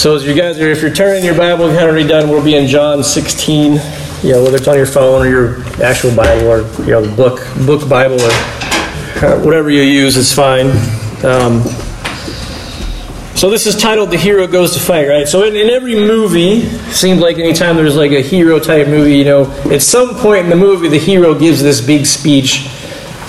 So as you guys are, if you're turning your Bible, you haven't already done, we'll be in John 16. You know, whether it's on your phone or your actual Bible or you know the book book Bible or whatever you use is fine. Um, so this is titled "The Hero Goes to Fight," right? So in, in every movie, seems like anytime there's like a hero type movie, you know, at some point in the movie, the hero gives this big speech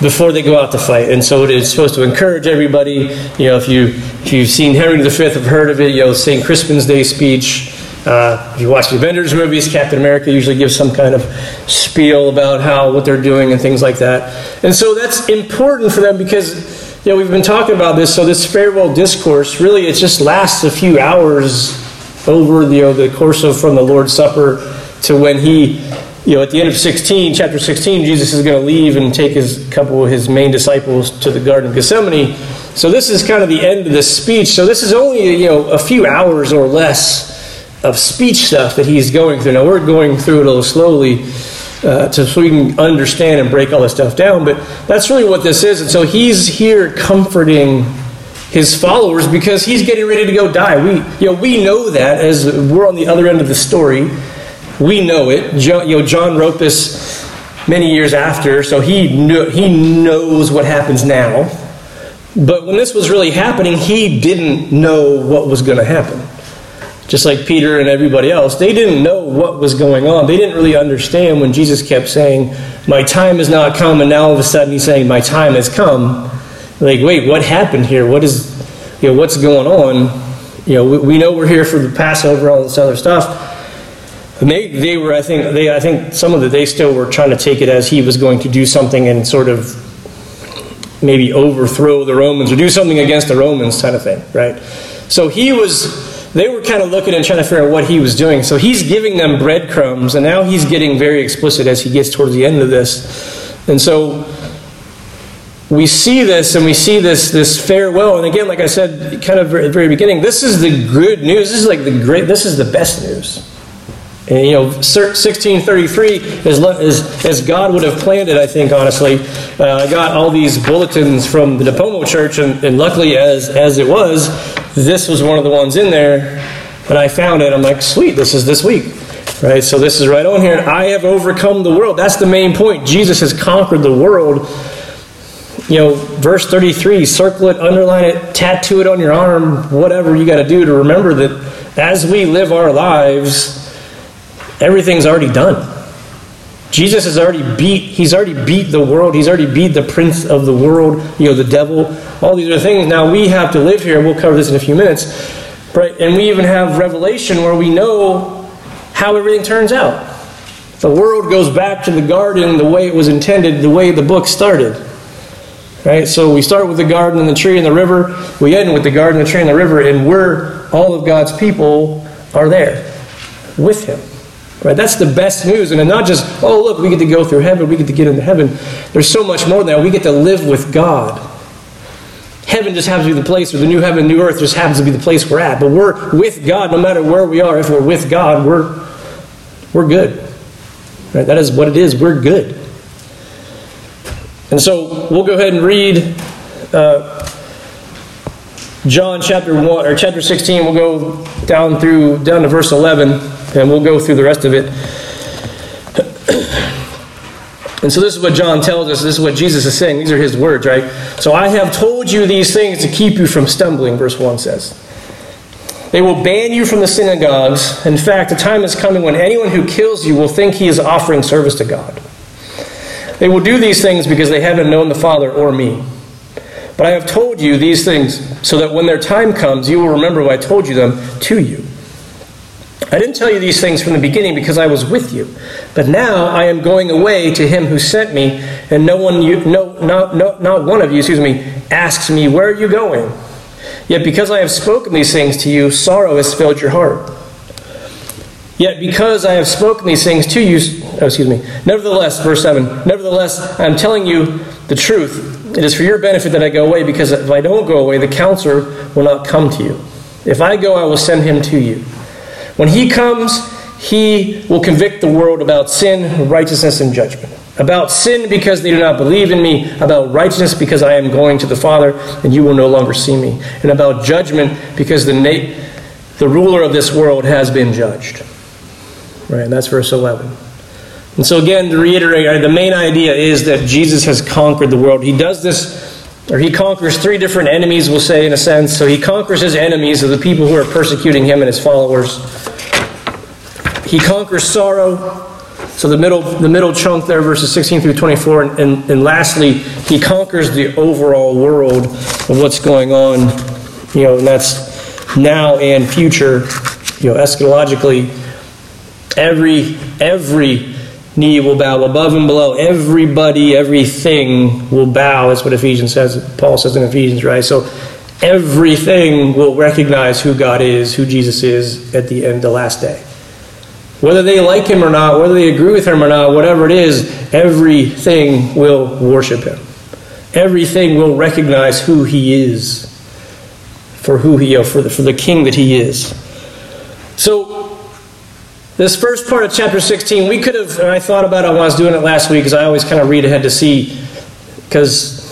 before they go out to fight. And so it is supposed to encourage everybody. You know, if you if you've seen Henry V, have heard of it. You know, St. Crispin's Day speech. Uh, if you watch the Avengers movies, Captain America usually gives some kind of spiel about how what they're doing and things like that. And so that's important for them because you know we've been talking about this. So this farewell discourse really it just lasts a few hours over the, you know, the course of from the Lord's Supper to when he you know, at the end of 16, chapter 16, Jesus is going to leave and take his couple of his main disciples to the Garden of Gethsemane. So this is kind of the end of this speech. So this is only, you know, a few hours or less of speech stuff that he's going through. Now we're going through it a little slowly uh, to, so we can understand and break all this stuff down, but that's really what this is. And so he's here comforting his followers because he's getting ready to go die. We, you know, we know that as we're on the other end of the story. We know it. John, you know, John wrote this many years after, so he knew, he knows what happens now. But when this was really happening, he didn't know what was going to happen. Just like Peter and everybody else, they didn't know what was going on. They didn't really understand when Jesus kept saying, "My time has not come," and now all of a sudden he's saying, "My time has come." Like, wait, what happened here? What is, you know, what's going on? You know, we, we know we're here for the Passover, all this other stuff and they, they were, I think, they, I think some of it, they still were trying to take it as he was going to do something and sort of maybe overthrow the Romans or do something against the Romans kind of thing, right? So he was, they were kind of looking and trying to figure out what he was doing. So he's giving them breadcrumbs, and now he's getting very explicit as he gets towards the end of this. And so we see this and we see this this farewell and again like i said kind of at the very beginning this is the good news this is like the great this is the best news and, you know, 1633, as, as, as God would have planned it, I think, honestly, uh, I got all these bulletins from the Nipomo Church, and, and luckily, as, as it was, this was one of the ones in there. And I found it. I'm like, sweet, this is this week. Right? So this is right on here. I have overcome the world. That's the main point. Jesus has conquered the world. You know, verse 33, circle it, underline it, tattoo it on your arm, whatever you got to do to remember that as we live our lives, Everything's already done. Jesus has already beat, he's already beat the world. He's already beat the prince of the world, you know, the devil, all these other things. Now we have to live here. We'll cover this in a few minutes. Right? And we even have Revelation where we know how everything turns out. The world goes back to the garden the way it was intended, the way the book started. Right? So we start with the garden and the tree and the river. We end with the garden, and the tree, and the river, and we're all of God's people are there with him. Right? That's the best news. And not just, oh, look, we get to go through heaven, we get to get into heaven. There's so much more than that. We get to live with God. Heaven just happens to be the place, or the new heaven, new earth just happens to be the place we're at. But we're with God no matter where we are. If we're with God, we're, we're good. Right? That is what it is. We're good. And so we'll go ahead and read uh, John chapter 1 or chapter 16. We'll go down through down to verse 11 and we'll go through the rest of it. And so this is what John tells us. This is what Jesus is saying. These are his words, right? So I have told you these things to keep you from stumbling, verse 1 says. They will ban you from the synagogues. In fact, the time is coming when anyone who kills you will think he is offering service to God. They will do these things because they haven't known the Father or me. But I have told you these things so that when their time comes, you will remember what I told you them to you. I didn't tell you these things from the beginning because I was with you. But now I am going away to him who sent me, and no one you, no, not, no, not one of you, excuse me, asks me, Where are you going? Yet because I have spoken these things to you, sorrow has filled your heart. Yet because I have spoken these things to you, oh, excuse me, nevertheless, verse 7, nevertheless, I am telling you the truth. It is for your benefit that I go away, because if I don't go away, the counselor will not come to you. If I go, I will send him to you. When he comes, he will convict the world about sin, righteousness, and judgment. About sin because they do not believe in me. About righteousness because I am going to the Father and you will no longer see me. And about judgment because the, na- the ruler of this world has been judged. Right, and that's verse 11. And so, again, to reiterate, uh, the main idea is that Jesus has conquered the world. He does this, or he conquers three different enemies, we'll say, in a sense. So, he conquers his enemies, of the people who are persecuting him and his followers. He conquers sorrow. So, the middle, the middle chunk there, verses 16 through 24. And, and, and lastly, he conquers the overall world of what's going on, you know, and that's now and future, you know, eschatologically. Every, every knee will bow above and below. Everybody, everything will bow. That's what Ephesians says. Paul says in Ephesians, right? So everything will recognize who God is, who Jesus is at the end, the last day. Whether they like him or not, whether they agree with him or not, whatever it is, everything will worship him. Everything will recognize who he is for who he is, for the, for the king that he is. So this first part of chapter 16, we could have, I thought about it when I was doing it last week, because I always kind of read ahead to see, because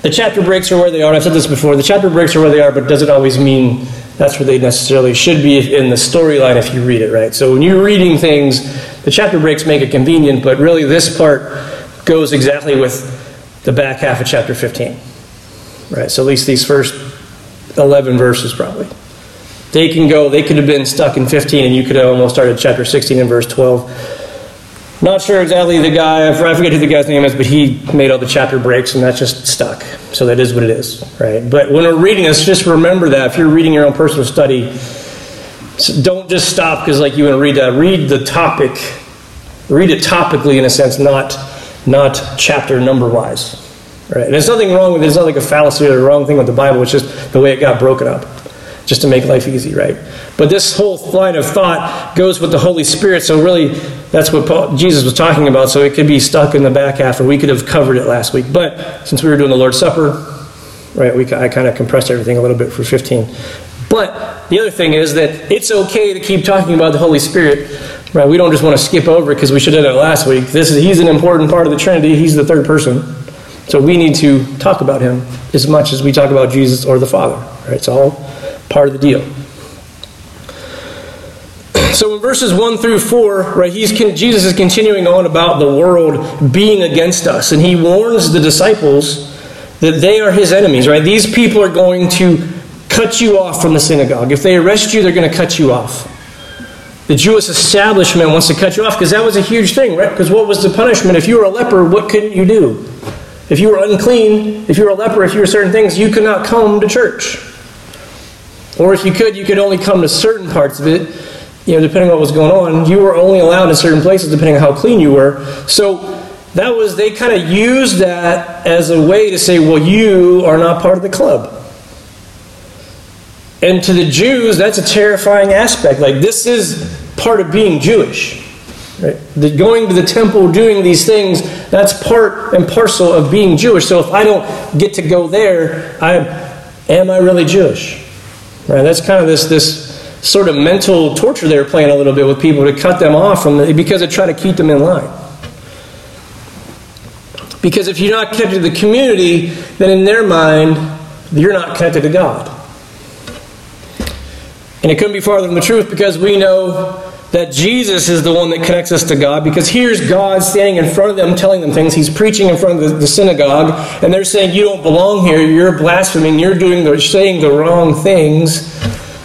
the chapter breaks are where they are. I've said this before. The chapter breaks are where they are, but doesn't always mean that's where they necessarily should be in the storyline if you read it, right? So when you're reading things, the chapter breaks make it convenient, but really this part goes exactly with the back half of chapter 15, right? So at least these first 11 verses, probably. They can go, they could have been stuck in 15, and you could have almost started chapter 16 and verse 12. Not sure exactly the guy, I forget who the guy's name is, but he made all the chapter breaks, and that's just stuck. So that is what it is, right? But when we're reading this, just remember that if you're reading your own personal study, don't just stop because like you want to read that. Read the topic, read it topically in a sense, not not chapter number wise. Right? And there's nothing wrong with it. It's not like a fallacy or the wrong thing with the Bible. It's just the way it got broken up just to make life easy, right? But this whole line of thought goes with the Holy Spirit, so really that's what Paul, Jesus was talking about, so it could be stuck in the back half, and we could have covered it last week. But since we were doing the Lord's Supper, right, we, I kind of compressed everything a little bit for 15. But the other thing is that it's okay to keep talking about the Holy Spirit, right? We don't just want to skip over it because we should have done it last week. This is, he's an important part of the Trinity, he's the third person. So we need to talk about him as much as we talk about Jesus or the Father, right? It's all part of the deal. So in verses 1 through 4, right, he's Jesus is continuing on about the world being against us. And he warns the disciples that they are his enemies, right? These people are going to cut you off from the synagogue. If they arrest you, they're going to cut you off. The Jewish establishment wants to cut you off because that was a huge thing, right? Because what was the punishment? If you were a leper, what couldn't you do? If you were unclean, if you were a leper, if you were certain things, you could not come to church. Or if you could, you could only come to certain parts of it, you know, depending on what was going on. You were only allowed in certain places depending on how clean you were. So that was, they kind of used that as a way to say, well, you are not part of the club. And to the Jews, that's a terrifying aspect. Like, this is part of being Jewish. Right? The going to the temple, doing these things, that's part and parcel of being Jewish. So if I don't get to go there, I, am I really Jewish? Right? That's kind of this, this sort of mental torture they were playing a little bit with people to cut them off from the, because they try to keep them in line. Because if you're not connected to the community, then in their mind, you're not connected to God. And it couldn't be farther from the truth because we know that Jesus is the one that connects us to God because here's God standing in front of them telling them things. He's preaching in front of the, the synagogue and they're saying, You don't belong here. You're blaspheming. You're doing the, saying the wrong things.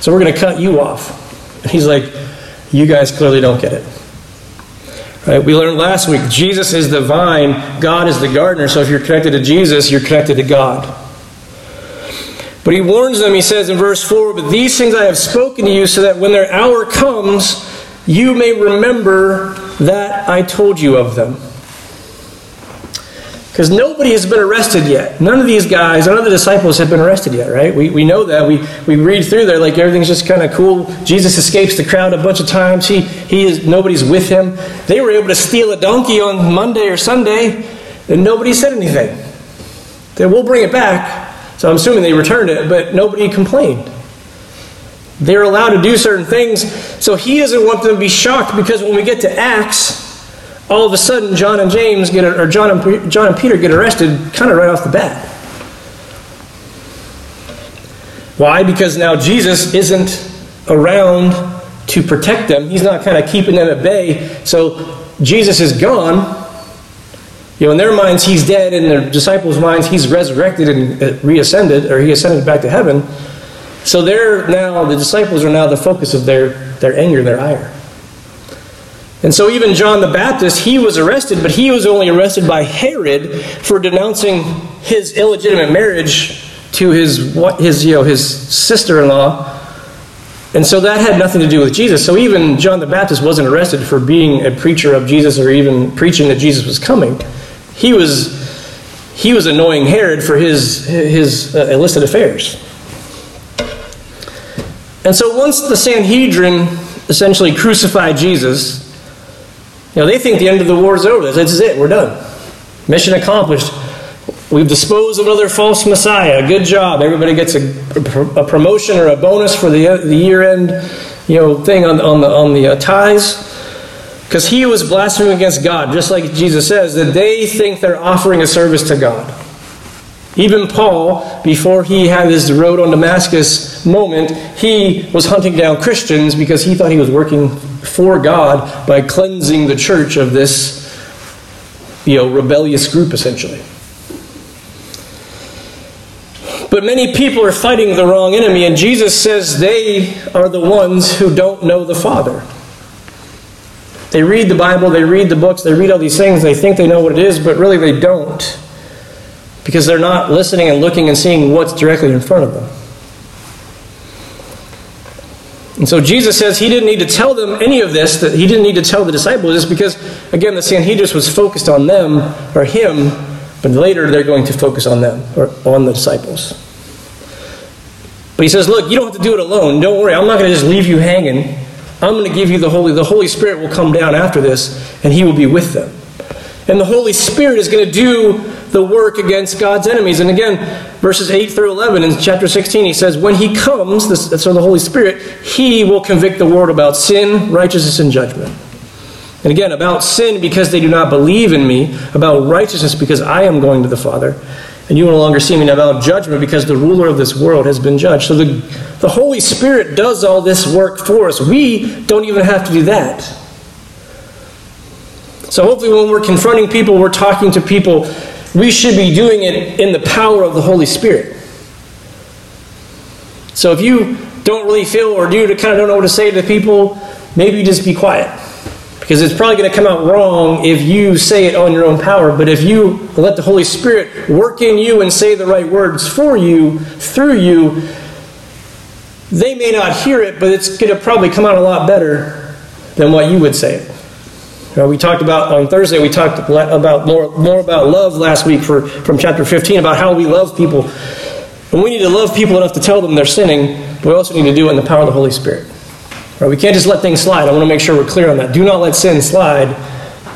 So we're going to cut you off. And he's like, You guys clearly don't get it. Right? We learned last week Jesus is the vine, God is the gardener. So if you're connected to Jesus, you're connected to God. But he warns them, he says in verse 4 But these things I have spoken to you so that when their hour comes, you may remember that I told you of them. Because nobody has been arrested yet. None of these guys, none of the disciples have been arrested yet, right? We, we know that. We, we read through there like everything's just kind of cool. Jesus escapes the crowd a bunch of times. He, he is, nobody's with him. They were able to steal a donkey on Monday or Sunday, and nobody said anything. They will bring it back. So I'm assuming they returned it, but nobody complained. They're allowed to do certain things. So he doesn't want them to be shocked because when we get to Acts, all of a sudden John and James get or John and John and Peter get arrested kind of right off the bat. Why? Because now Jesus isn't around to protect them. He's not kind of keeping them at bay. So Jesus is gone. You know, in their minds, he's dead. In their disciples' minds, he's resurrected and uh, reascended, or he ascended back to heaven. So they're now, the disciples are now the focus of their, their anger, their ire. And so even John the Baptist, he was arrested, but he was only arrested by Herod for denouncing his illegitimate marriage to his, what, his, you know, his sister-in-law. And so that had nothing to do with Jesus. So even John the Baptist wasn't arrested for being a preacher of Jesus or even preaching that Jesus was coming. He was, he was annoying Herod for his, his uh, illicit affairs. And so once the Sanhedrin essentially crucified Jesus, you know, they think the end of the war is over. This is it. We're done. Mission accomplished. We've disposed of another false Messiah. Good job. Everybody gets a, a promotion or a bonus for the, the year-end, you know, thing on, on the on the uh, tithes, because he was blaspheming against God, just like Jesus says that they think they're offering a service to God. Even Paul, before he had his road on Damascus moment, he was hunting down Christians because he thought he was working for God by cleansing the church of this you know, rebellious group, essentially. But many people are fighting the wrong enemy, and Jesus says they are the ones who don't know the Father. They read the Bible, they read the books, they read all these things, they think they know what it is, but really they don't because they're not listening and looking and seeing what's directly in front of them. And so Jesus says he didn't need to tell them any of this, that he didn't need to tell the disciples this because, again, the Sanhedrin was focused on them or him, but later they're going to focus on them or on the disciples. But he says, Look, you don't have to do it alone. Don't worry, I'm not going to just leave you hanging. I'm going to give you the Holy. The Holy Spirit will come down after this, and he will be with them. And the Holy Spirit is going to do the work against God's enemies. And again, verses 8 through 11 in chapter 16, he says, When he comes, that's the Holy Spirit, he will convict the world about sin, righteousness, and judgment. And again, about sin because they do not believe in me, about righteousness because I am going to the Father, and you no longer see me, and about judgment because the ruler of this world has been judged. So the, the Holy Spirit does all this work for us. We don't even have to do that. So hopefully, when we're confronting people, we're talking to people we should be doing it in the power of the Holy Spirit. So if you don't really feel or do kind of don't know what to say to people, maybe just be quiet. Because it's probably going to come out wrong if you say it on your own power. But if you let the Holy Spirit work in you and say the right words for you, through you, they may not hear it, but it's going to probably come out a lot better than what you would say it. Uh, we talked about on Thursday. We talked about more more about love last week for from chapter 15 about how we love people, and we need to love people enough to tell them they're sinning. But we also need to do it in the power of the Holy Spirit. Right? We can't just let things slide. I want to make sure we're clear on that. Do not let sin slide.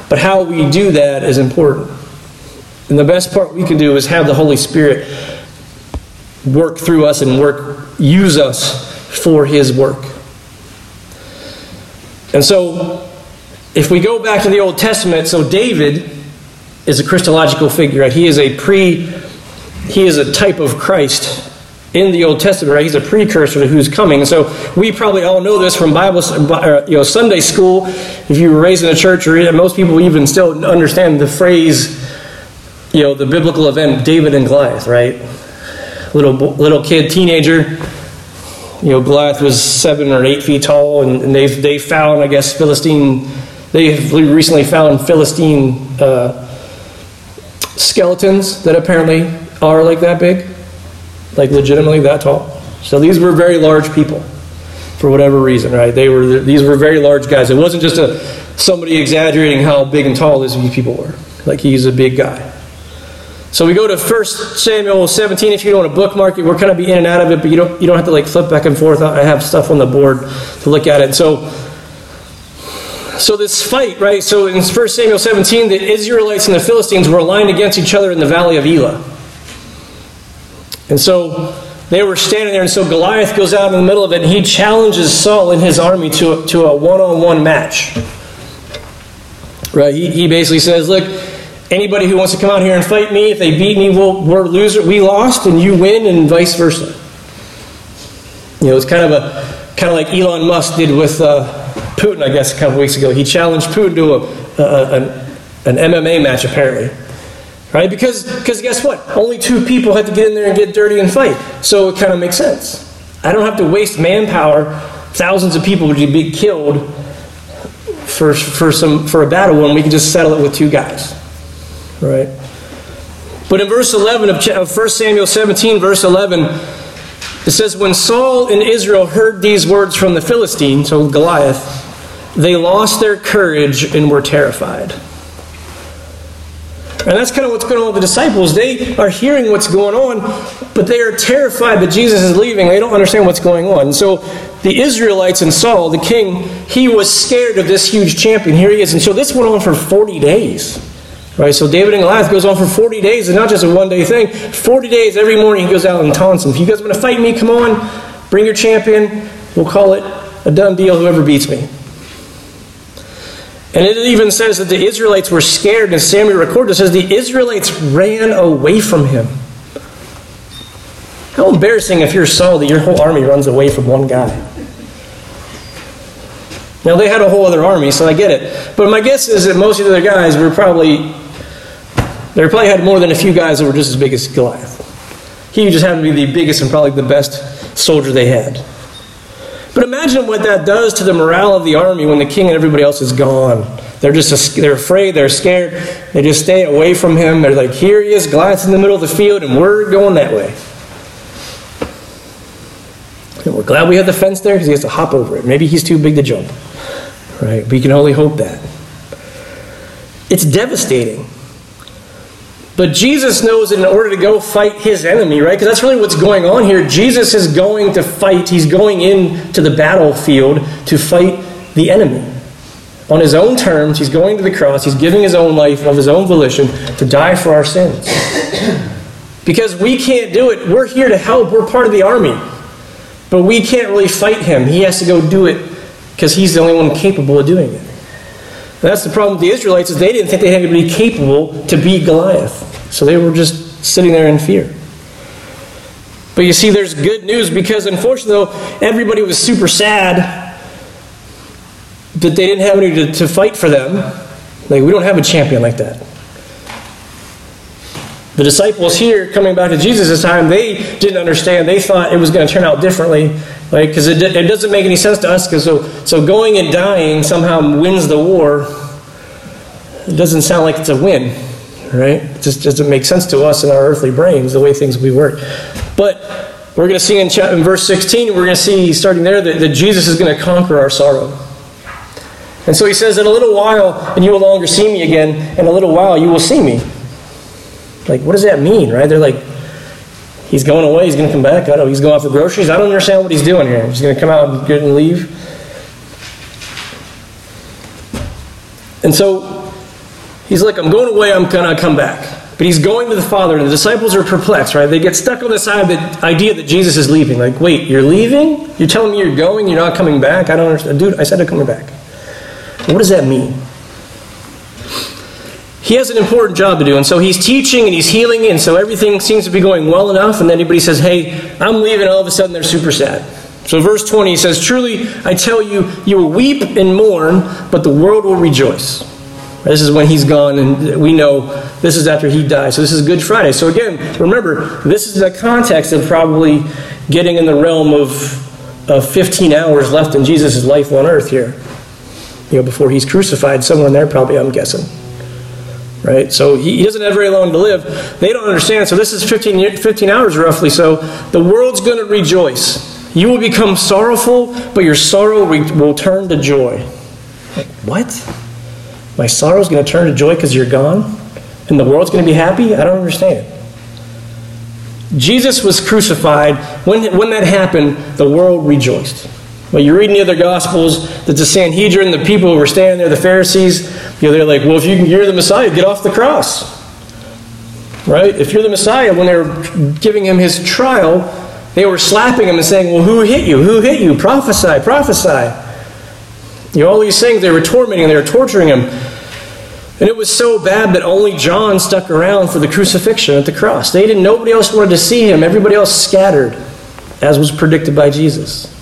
But how we do that is important. And the best part we can do is have the Holy Spirit work through us and work use us for His work. And so if we go back to the Old Testament, so David is a Christological figure. Right? He is a pre, he is a type of Christ in the Old Testament. Right? He's a precursor to who's coming. So we probably all know this from Bible, uh, you know, Sunday school. If you were raised in a church, or most people even still understand the phrase, you know, the biblical event David and Goliath. Right? Little little kid, teenager. You know, Goliath was seven or eight feet tall, and, and they they found, I guess, Philistine They've recently found Philistine uh, skeletons that apparently are like that big, like legitimately that tall. So these were very large people, for whatever reason, right? They were these were very large guys. It wasn't just a somebody exaggerating how big and tall these people were. Like he's a big guy. So we go to 1 Samuel 17. If you don't want to bookmark it, we're kind of be in and out of it, but you don't you don't have to like flip back and forth. I have stuff on the board to look at it. So so this fight, right? So in 1 Samuel 17, the Israelites and the Philistines were aligned against each other in the valley of Elah. And so they were standing there, and so Goliath goes out in the middle of it, and he challenges Saul and his army to a, to a one-on-one match. Right? He, he basically says, "Look, anybody who wants to come out here and fight me, if they beat me, we'll, we're loser, we lost, and you win, and vice versa." You know, it's kind of a kind of like Elon Musk did with uh, Putin, I guess, a couple weeks ago. He challenged Putin to a, a, an, an MMA match, apparently. Right? Because, because guess what? Only two people had to get in there and get dirty and fight. So it kind of makes sense. I don't have to waste manpower, thousands of people would be killed for, for, some, for a battle when we can just settle it with two guys. Right? But in verse 11 of 1 Samuel 17, verse 11, it says, When Saul and Israel heard these words from the Philistine, so Goliath, they lost their courage and were terrified. And that's kind of what's going on with the disciples. They are hearing what's going on, but they are terrified that Jesus is leaving. They don't understand what's going on. So the Israelites and Saul, the king, he was scared of this huge champion. Here he is. And so this went on for 40 days. Right? So David and Goliath goes on for 40 days. It's not just a one day thing. 40 days, every morning he goes out and taunts them. If you guys want to fight me, come on. Bring your champion. We'll call it a done deal, whoever beats me. And it even says that the Israelites were scared, and Samuel recorded it says the Israelites ran away from him. How embarrassing if you're Saul that your whole army runs away from one guy. Now they had a whole other army, so I get it. But my guess is that most of the other guys were probably they probably had more than a few guys that were just as big as Goliath. He just happened to be the biggest and probably the best soldier they had. But imagine what that does to the morale of the army when the king and everybody else is gone. They're just they're afraid, they're scared. They just stay away from him. They're like, here he is, Goliath's in the middle of the field, and we're going that way. And we're glad we have the fence there because he has to hop over it. Maybe he's too big to jump. Right? We can only hope that. It's devastating. But Jesus knows that in order to go fight his enemy, right? Because that's really what's going on here. Jesus is going to fight, he's going into the battlefield to fight the enemy. On his own terms, he's going to the cross, he's giving his own life of his own volition to die for our sins. because we can't do it. We're here to help, we're part of the army. But we can't really fight him. He has to go do it because he's the only one capable of doing it. That's the problem with the Israelites is they didn't think they had anybody capable to beat Goliath. So they were just sitting there in fear. But you see, there's good news because unfortunately, though, everybody was super sad that they didn't have anybody to, to fight for them. Like, we don't have a champion like that. The disciples here, coming back to Jesus this time, they didn't understand. They thought it was going to turn out differently. Like, because it, it doesn't make any sense to us. Because so, so going and dying somehow wins the war. It doesn't sound like it's a win right? It just doesn't make sense to us in our earthly brains the way things we work. But we're going to see in, in verse 16, we're going to see starting there that, that Jesus is going to conquer our sorrow. And so he says, In a little while, and you will no longer see me again. In a little while, you will see me. Like, what does that mean, right? They're like, He's going away, he's going to come back. I don't know, he's going off the groceries. I don't understand what he's doing here. He's going to come out and get and leave. And so He's like, I'm going away, I'm going to come back. But he's going to the Father, and the disciples are perplexed, right? They get stuck on this idea that Jesus is leaving. Like, wait, you're leaving? You're telling me you're going, you're not coming back? I don't understand. Dude, I said I'm coming back. What does that mean? He has an important job to do, and so he's teaching and he's healing, and so everything seems to be going well enough, and then anybody says, Hey, I'm leaving, all of a sudden they're super sad. So, verse 20 says, Truly, I tell you, you will weep and mourn, but the world will rejoice. This is when he's gone, and we know this is after he died. So this is Good Friday. So again, remember, this is the context of probably getting in the realm of, of 15 hours left in Jesus' life on earth here. You know, before he's crucified, somewhere in there, probably, I'm guessing. Right? So he, he doesn't have very long to live. They don't understand. So this is 15, 15 hours roughly. So the world's going to rejoice. You will become sorrowful, but your sorrow will turn to joy. Like, what? My sorrow is going to turn to joy because you're gone? And the world's going to be happy? I don't understand. Jesus was crucified. When, when that happened, the world rejoiced. Well, you read in the other Gospels that the Sanhedrin, the people who were standing there, the Pharisees, you know, they're like, well, if you, you're the Messiah, get off the cross. Right? If you're the Messiah, when they were giving him his trial, they were slapping him and saying, well, who hit you? Who hit you? Prophesy, prophesy. You know, all these things, they were tormenting him, they were torturing him. And it was so bad that only John stuck around for the crucifixion at the cross. They didn't, nobody else wanted to see him. Everybody else scattered. as was predicted by Jesus.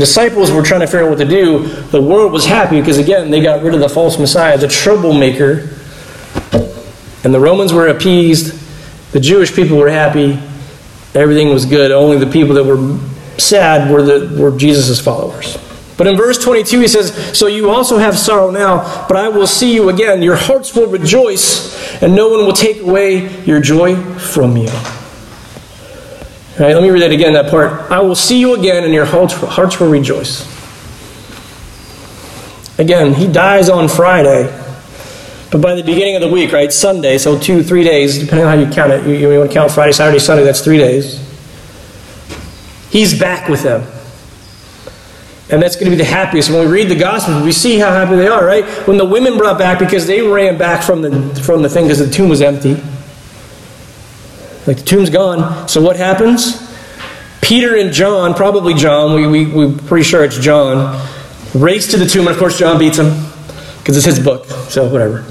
The disciples were trying to figure out what to do. The world was happy because, again, they got rid of the false Messiah, the troublemaker. And the Romans were appeased. The Jewish people were happy. Everything was good. Only the people that were sad were, the, were Jesus' followers. But in verse 22, he says, So you also have sorrow now, but I will see you again. Your hearts will rejoice, and no one will take away your joy from you. All right, let me read that again, that part. I will see you again, and your hearts will rejoice. Again, he dies on Friday. But by the beginning of the week, right, Sunday, so two, three days, depending on how you count it, you, you want to count Friday, Saturday, Sunday, that's three days. He's back with them. And that's going to be the happiest. When we read the Gospels, we see how happy they are, right? When the women brought back because they ran back from the, from the thing because the tomb was empty. Like the tomb's gone. So what happens? Peter and John, probably John, we, we, we're pretty sure it's John, race to the tomb. And of course, John beats him because it's his book. So whatever.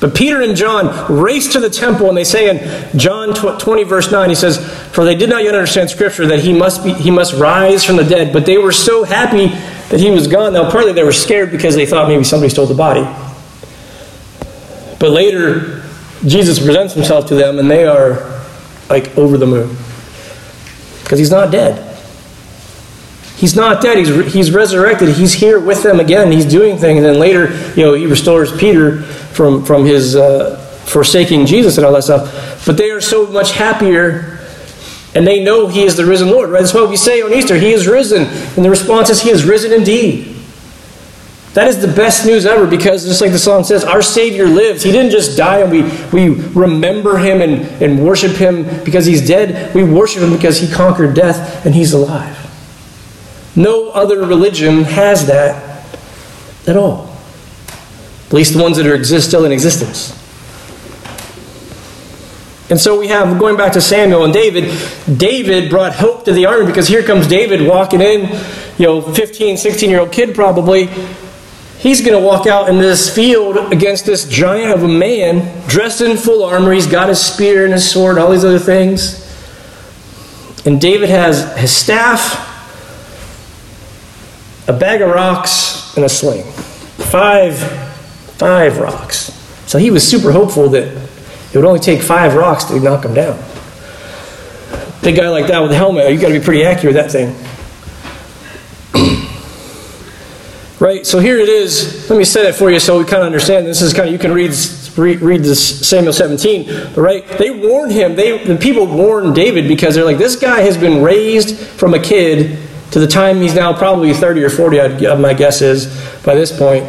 But Peter and John race to the temple, and they say in John 20, verse 9, he says, For they did not yet understand Scripture that he must, be, he must rise from the dead. But they were so happy that he was gone. Now, partly they were scared because they thought maybe somebody stole the body. But later, Jesus presents himself to them, and they are like over the moon. Because he's not dead. He's not dead. He's, he's resurrected. He's here with them again. He's doing things. And then later, you know, he restores Peter from, from his uh, forsaking Jesus and all that stuff. But they are so much happier and they know he is the risen Lord. Right? That's why we say on Easter, he is risen. And the response is, he is risen indeed. That is the best news ever because, just like the song says, our Savior lives. He didn't just die and we, we remember Him and, and worship Him because He's dead. We worship Him because He conquered death and He's alive. No other religion has that at all. At least the ones that are exist still in existence. And so we have, going back to Samuel and David, David brought hope to the army because here comes David walking in, you know, 15, 16 year old kid probably, He's going to walk out in this field against this giant of a man dressed in full armor. He's got his spear and his sword, all these other things. And David has his staff, a bag of rocks, and a sling. Five, five rocks. So he was super hopeful that it would only take five rocks to knock him down. Big guy like that with a helmet, you got to be pretty accurate with that thing. Right? So here it is. Let me say that for you so we kind of understand. This is kind of, you can read, read, read this Samuel 17. Right? They warned him. They, the people warned David because they're like, this guy has been raised from a kid to the time he's now probably 30 or 40, I'd, uh, my guess is, by this point,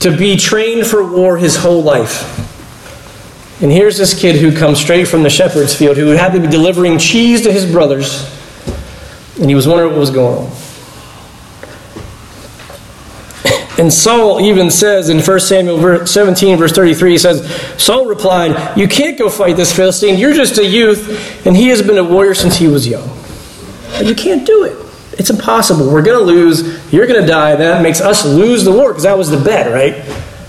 to be trained for war his whole life. And here's this kid who comes straight from the shepherd's field who had to be delivering cheese to his brothers. And he was wondering what was going on. And Saul even says in 1 Samuel 17, verse 33, he says, Saul replied, You can't go fight this Philistine. You're just a youth, and he has been a warrior since he was young. But you can't do it. It's impossible. We're going to lose. You're going to die. That makes us lose the war because that was the bet, right?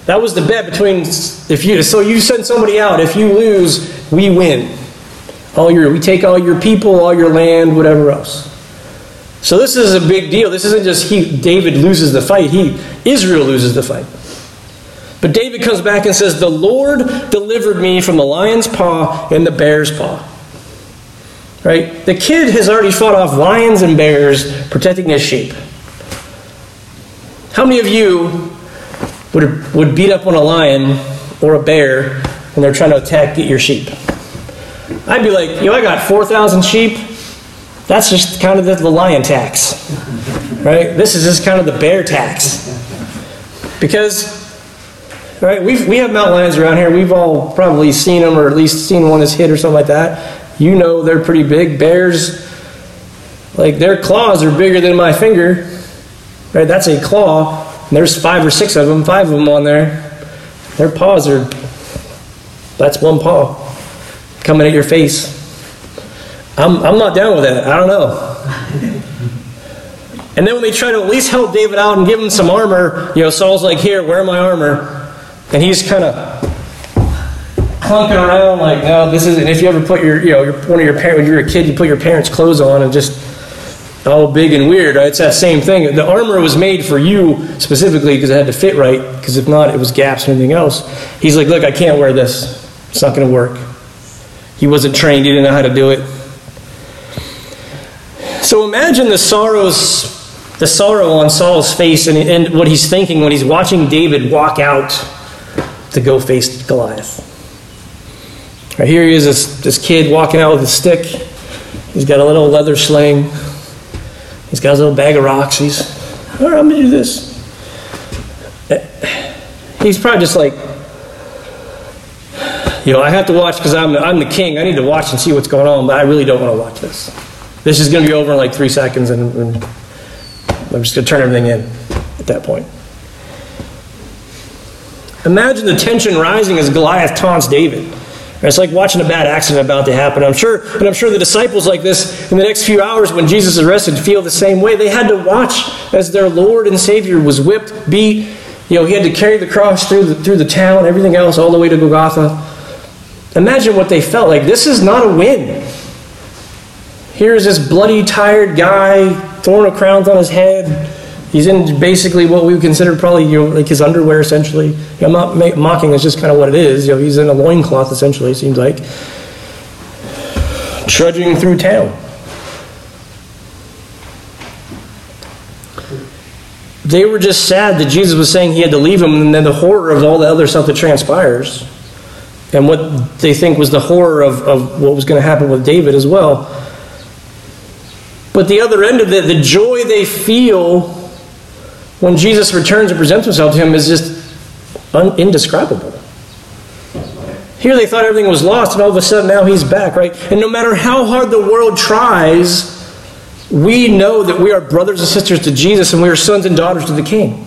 That was the bet between if you. So you send somebody out. If you lose, we win. All your, we take all your people, all your land, whatever else. So this is a big deal. This isn't just he David loses the fight. He Israel loses the fight. But David comes back and says, "The Lord delivered me from the lion's paw and the bear's paw." Right? The kid has already fought off lions and bears protecting his sheep. How many of you would, would beat up on a lion or a bear when they're trying to attack get your sheep? I'd be like, yo, I got 4,000 sheep. That's just kind of the, the lion tax, right? This is just kind of the bear tax. Because, right, we we have mountain lions around here. We've all probably seen them or at least seen one that's hit or something like that. You know they're pretty big. Bears, like their claws are bigger than my finger, right? That's a claw. And there's five or six of them, five of them on there. Their paws are, that's one paw coming at your face. I'm, I'm not down with that. I don't know. And then when they try to at least help David out and give him some armor, you know, Saul's like, Here, wear my armor. And he's kind of clunking around like, no, this is. And if you ever put your, you know, your, one of your parents, when you were a kid, you put your parents' clothes on and just all big and weird. Right? It's that same thing. The armor was made for you specifically because it had to fit right. Because if not, it was gaps and anything else. He's like, look, I can't wear this. It's not going to work. He wasn't trained. He didn't know how to do it. So imagine the sorrows, the sorrow on Saul's face and, and what he's thinking when he's watching David walk out to go face Goliath. Right here he is, this, this kid walking out with a stick. He's got a little leather sling. He's got his little bag of rocks. He's, all right, I'm going to do this. He's probably just like, you know, I have to watch because I'm, I'm the king. I need to watch and see what's going on, but I really don't want to watch this. This is going to be over in like three seconds, and, and I'm just going to turn everything in at that point. Imagine the tension rising as Goliath taunts David. It's like watching a bad accident about to happen. I'm sure, and I'm sure the disciples like this in the next few hours when Jesus is arrested feel the same way. They had to watch as their Lord and Savior was whipped, beat. You know, he had to carry the cross through the, through the town, everything else, all the way to Golgotha. Imagine what they felt like. This is not a win. Here's this bloody, tired guy, thorn of crowns on his head. He's in basically what we would consider probably you know, like his underwear, essentially. I'm not mocking, it's just kind of what it is. You know, he's in a loincloth, essentially, it seems like. Trudging through town. They were just sad that Jesus was saying he had to leave them, and then the horror of all the other stuff that transpires, and what they think was the horror of, of what was going to happen with David as well. But the other end of it, the joy they feel when Jesus returns and presents himself to him is just un- indescribable. Here they thought everything was lost, and all of a sudden now he's back, right? And no matter how hard the world tries, we know that we are brothers and sisters to Jesus and we are sons and daughters to the King.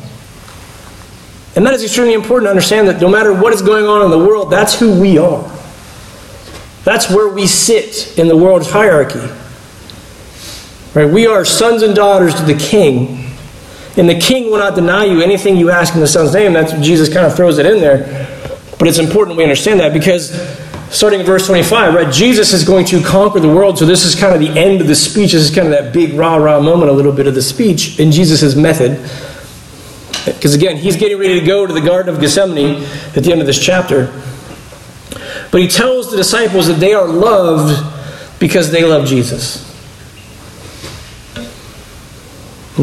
And that is extremely important to understand that no matter what is going on in the world, that's who we are. That's where we sit in the world's hierarchy. Right? We are sons and daughters to the King. And the king will not deny you anything you ask in the Son's name. That's Jesus kind of throws it in there. But it's important we understand that because starting in verse 25, right, Jesus is going to conquer the world. So this is kind of the end of the speech. This is kind of that big rah rah moment, a little bit of the speech in Jesus' method. Because again, he's getting ready to go to the Garden of Gethsemane at the end of this chapter. But he tells the disciples that they are loved because they love Jesus.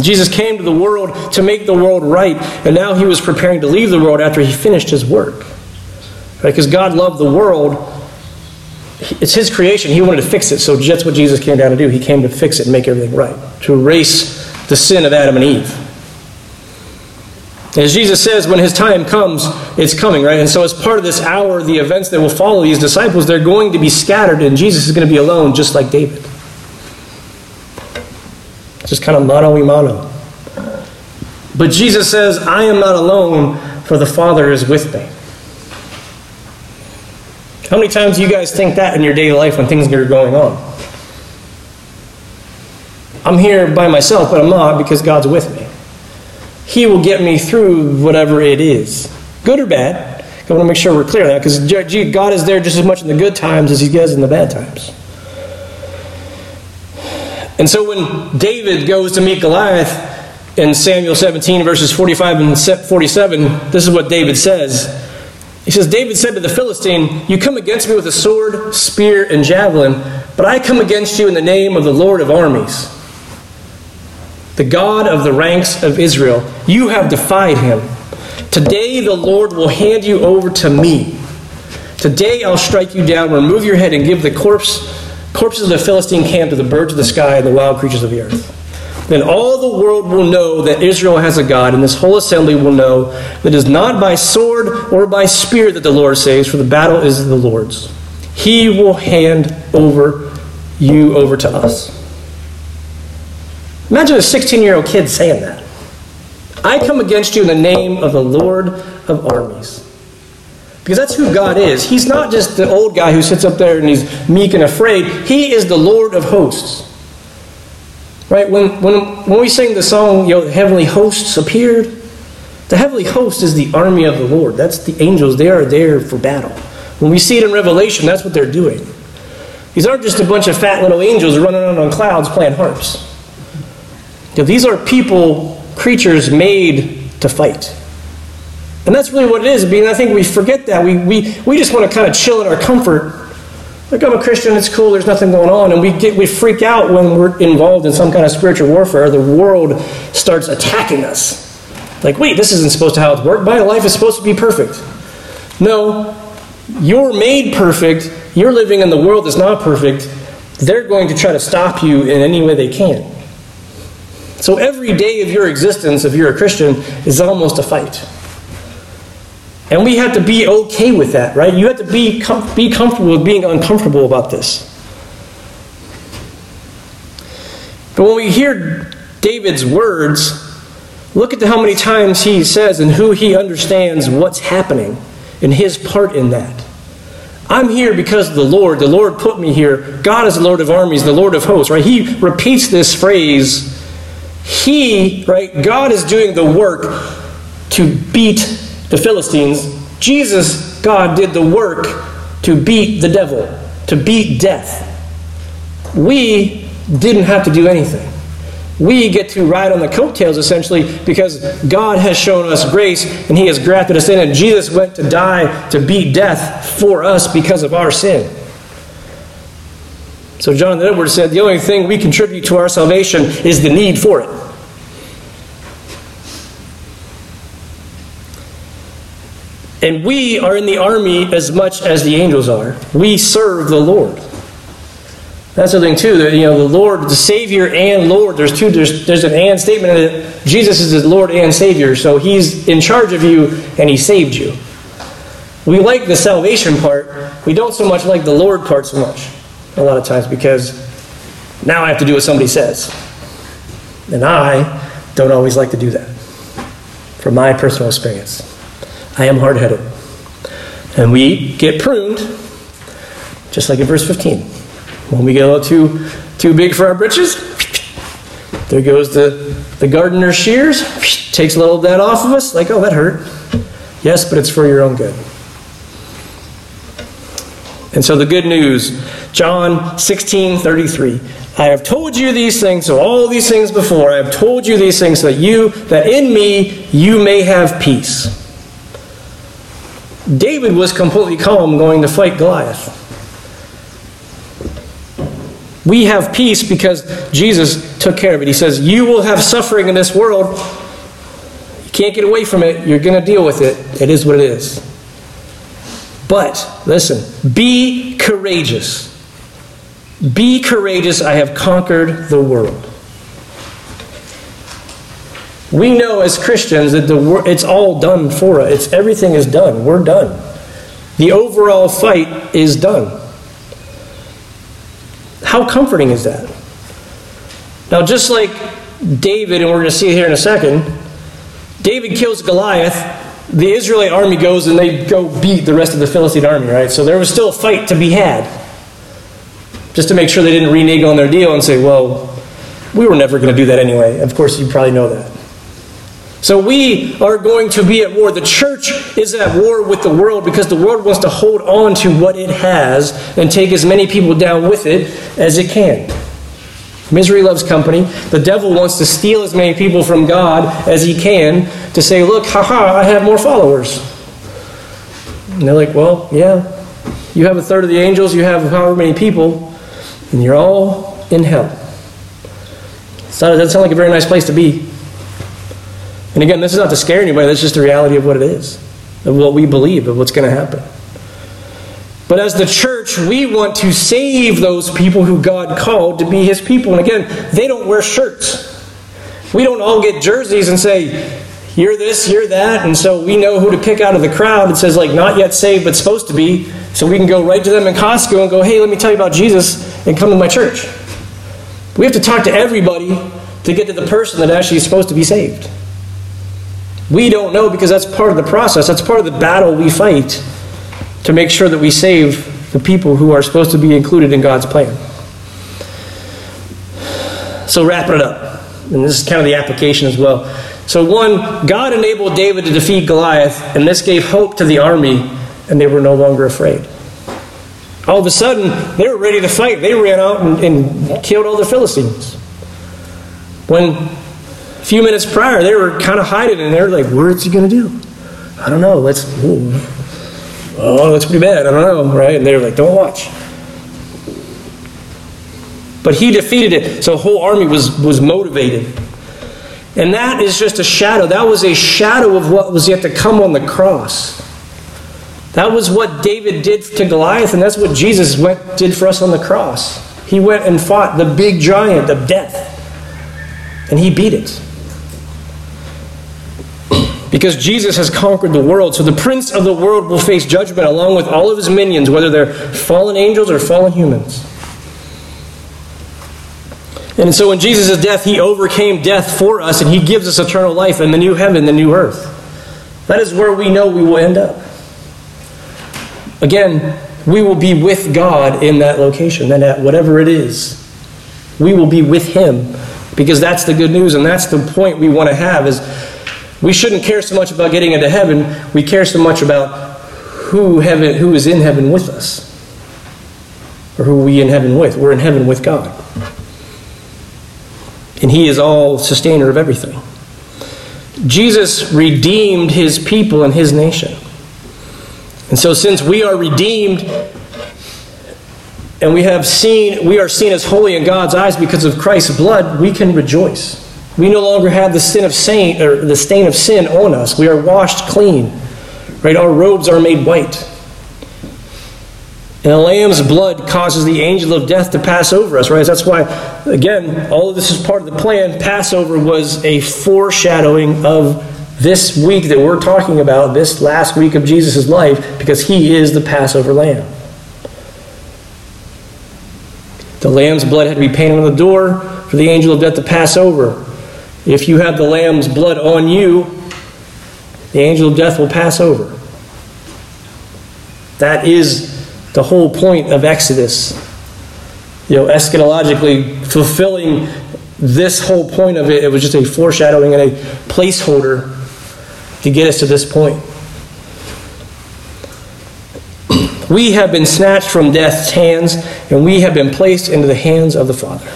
Jesus came to the world to make the world right, and now he was preparing to leave the world after he finished his work. Right? Because God loved the world. It's his creation. He wanted to fix it, so that's what Jesus came down to do. He came to fix it and make everything right, to erase the sin of Adam and Eve. As Jesus says, when his time comes, it's coming, right? And so, as part of this hour, the events that will follow these disciples, they're going to be scattered, and Jesus is going to be alone, just like David. Just kind of mano a mano. But Jesus says, I am not alone, for the Father is with me. How many times do you guys think that in your daily life when things are going on? I'm here by myself, but I'm not because God's with me. He will get me through whatever it is, good or bad. I want to make sure we're clear on that because God is there just as much in the good times as He does in the bad times. And so when David goes to meet Goliath in Samuel 17, verses 45 and 47, this is what David says. He says, David said to the Philistine, You come against me with a sword, spear, and javelin, but I come against you in the name of the Lord of armies, the God of the ranks of Israel. You have defied him. Today the Lord will hand you over to me. Today I'll strike you down, remove your head, and give the corpse corpses of the Philistine camp to the birds of the sky and the wild creatures of the earth. Then all the world will know that Israel has a God, and this whole assembly will know that it is not by sword or by spear that the Lord saves, for the battle is the Lord's. He will hand over you over to us. Imagine a 16 year old kid saying that. I come against you in the name of the Lord of armies. Because that's who God is. He's not just the old guy who sits up there and he's meek and afraid. He is the Lord of hosts. Right? When, when, when we sing the song, you know, heavenly hosts appeared, the heavenly host is the army of the Lord. That's the angels. They are there for battle. When we see it in Revelation, that's what they're doing. These aren't just a bunch of fat little angels running around on clouds playing harps. You know, these are people, creatures made to fight. And that's really what it is. I mean, I think we forget that. We, we, we just want to kind of chill in our comfort. Like, I'm a Christian, it's cool, there's nothing going on. And we, get, we freak out when we're involved in some kind of spiritual warfare. The world starts attacking us. Like, wait, this isn't supposed to how it works. My life is supposed to be perfect. No, you're made perfect. You're living in the world that's not perfect. They're going to try to stop you in any way they can. So every day of your existence, if you're a Christian, is almost a fight. And we have to be okay with that, right? You have to be, com- be comfortable with being uncomfortable about this. But when we hear David's words, look at how many times he says and who he understands what's happening and his part in that. I'm here because of the Lord. The Lord put me here. God is the Lord of armies, the Lord of hosts, right? He repeats this phrase. He, right? God is doing the work to beat the Philistines. Jesus, God, did the work to beat the devil, to beat death. We didn't have to do anything. We get to ride on the coattails essentially because God has shown us grace and He has grafted us in, and Jesus went to die to beat death for us because of our sin. So, Jonathan Edwards said the only thing we contribute to our salvation is the need for it. And we are in the army as much as the angels are. We serve the Lord. That's the thing too. That you know, the Lord, the Savior, and Lord. There's two. There's there's an and statement in it. Jesus is the Lord and Savior, so He's in charge of you, and He saved you. We like the salvation part. We don't so much like the Lord part so much. A lot of times because now I have to do what somebody says, and I don't always like to do that. From my personal experience, I am hard-headed, and we get pruned, just like in verse 15. When we get a little too, too big for our britches, there goes the, the gardener's shears, takes a little of that off of us, like, oh, that hurt. Yes, but it's for your own good. And so the good news, John 16, 33. I have told you these things, so all these things before, I have told you these things so that you, that in me you may have peace. David was completely calm going to fight Goliath. We have peace because Jesus took care of it. He says, You will have suffering in this world. You can't get away from it. You're going to deal with it. It is what it is. But, listen, be courageous. Be courageous. I have conquered the world. We know as Christians that the it's all done for us. It's everything is done. We're done. The overall fight is done. How comforting is that? Now, just like David, and we're going to see it here in a second, David kills Goliath. The Israelite army goes and they go beat the rest of the Philistine army, right? So there was still a fight to be had. Just to make sure they didn't renege on their deal and say, well, we were never going to do that anyway. Of course, you probably know that. So we are going to be at war. The church is at war with the world because the world wants to hold on to what it has and take as many people down with it as it can. Misery loves company. The devil wants to steal as many people from God as he can to say, look, haha, I have more followers. And they're like, well, yeah, you have a third of the angels, you have however many people, and you're all in hell. That doesn't sound like a very nice place to be. And again, this is not to scare anybody, that's just the reality of what it is, of what we believe, of what's going to happen. But as the church, we want to save those people who God called to be his people. And again, they don't wear shirts. We don't all get jerseys and say, you're this, you're that, and so we know who to pick out of the crowd. It says, like, not yet saved, but supposed to be. So we can go right to them in Costco and go, hey, let me tell you about Jesus, and come to my church. We have to talk to everybody to get to the person that actually is supposed to be saved. We don't know because that's part of the process. That's part of the battle we fight to make sure that we save the people who are supposed to be included in God's plan. So, wrapping it up, and this is kind of the application as well. So, one, God enabled David to defeat Goliath, and this gave hope to the army and they were no longer afraid. All of a sudden, they were ready to fight. They ran out and, and killed all the Philistines. When few minutes prior, they were kind of hiding, and they're like, "What's he going to do?" I don't know. Let's. Ooh. Oh, that's pretty bad. I don't know, right? And they were like, "Don't watch." But he defeated it, so the whole army was was motivated. And that is just a shadow. That was a shadow of what was yet to come on the cross. That was what David did to Goliath, and that's what Jesus went, did for us on the cross. He went and fought the big giant of death, and he beat it. Because Jesus has conquered the world. So the prince of the world will face judgment along with all of his minions, whether they're fallen angels or fallen humans. And so in Jesus' death, he overcame death for us, and he gives us eternal life in the new heaven, the new earth. That is where we know we will end up. Again, we will be with God in that location, and at whatever it is, we will be with him because that's the good news and that's the point we want to have is we shouldn't care so much about getting into heaven. We care so much about who heaven who is in heaven with us. Or who we in heaven with. We're in heaven with god. And he is all sustainer of everything. Jesus redeemed his people and his nation. And so, since we are redeemed and we have seen we are seen as holy in God's eyes because of Christ's blood, we can rejoice. We no longer have the sin of saint or the stain of sin on us. We are washed clean. Right? Our robes are made white. And the lamb's blood causes the angel of death to pass over us, right? That's why, again, all of this is part of the plan. Passover was a foreshadowing of this week that we're talking about, this last week of Jesus' life, because he is the Passover lamb. The lamb's blood had to be painted on the door for the angel of death to pass over. If you have the lamb's blood on you, the angel of death will pass over. That is the whole point of Exodus. You know, eschatologically fulfilling this whole point of it, it was just a foreshadowing and a placeholder to get us to this point. We have been snatched from death's hands, and we have been placed into the hands of the Father.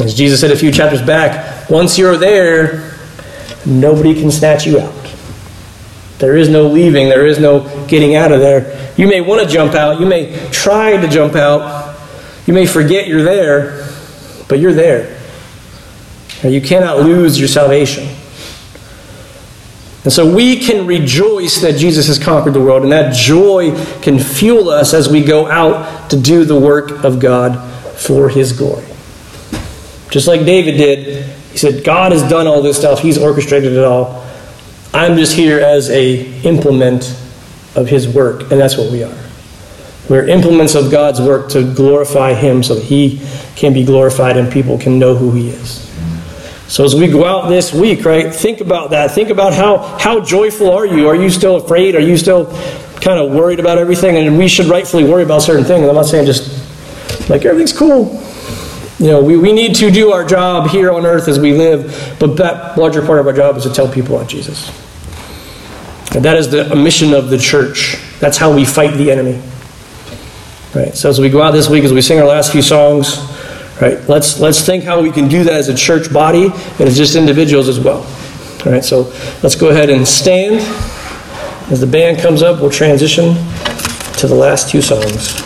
As Jesus said a few chapters back, once you're there, nobody can snatch you out. There is no leaving, there is no getting out of there. You may want to jump out, you may try to jump out, you may forget you're there, but you're there. You cannot lose your salvation. And so we can rejoice that Jesus has conquered the world, and that joy can fuel us as we go out to do the work of God for His glory. Just like David did, he said, God has done all this stuff, He's orchestrated it all. I'm just here as a implement of His work, and that's what we are. We're implements of God's work to glorify Him so He can be glorified and people can know who He is. So as we go out this week, right, think about that. Think about how, how joyful are you? Are you still afraid? Are you still kind of worried about everything? And we should rightfully worry about certain things. I'm not saying just like everything's cool. You know, we, we need to do our job here on earth as we live, but that larger part of our job is to tell people about Jesus. And that is the mission of the church. That's how we fight the enemy. Right. So as we go out this week, as we sing our last few songs, Right? Let's let's think how we can do that as a church body and as just individuals as well. All right, so let's go ahead and stand. As the band comes up, we'll transition to the last two songs.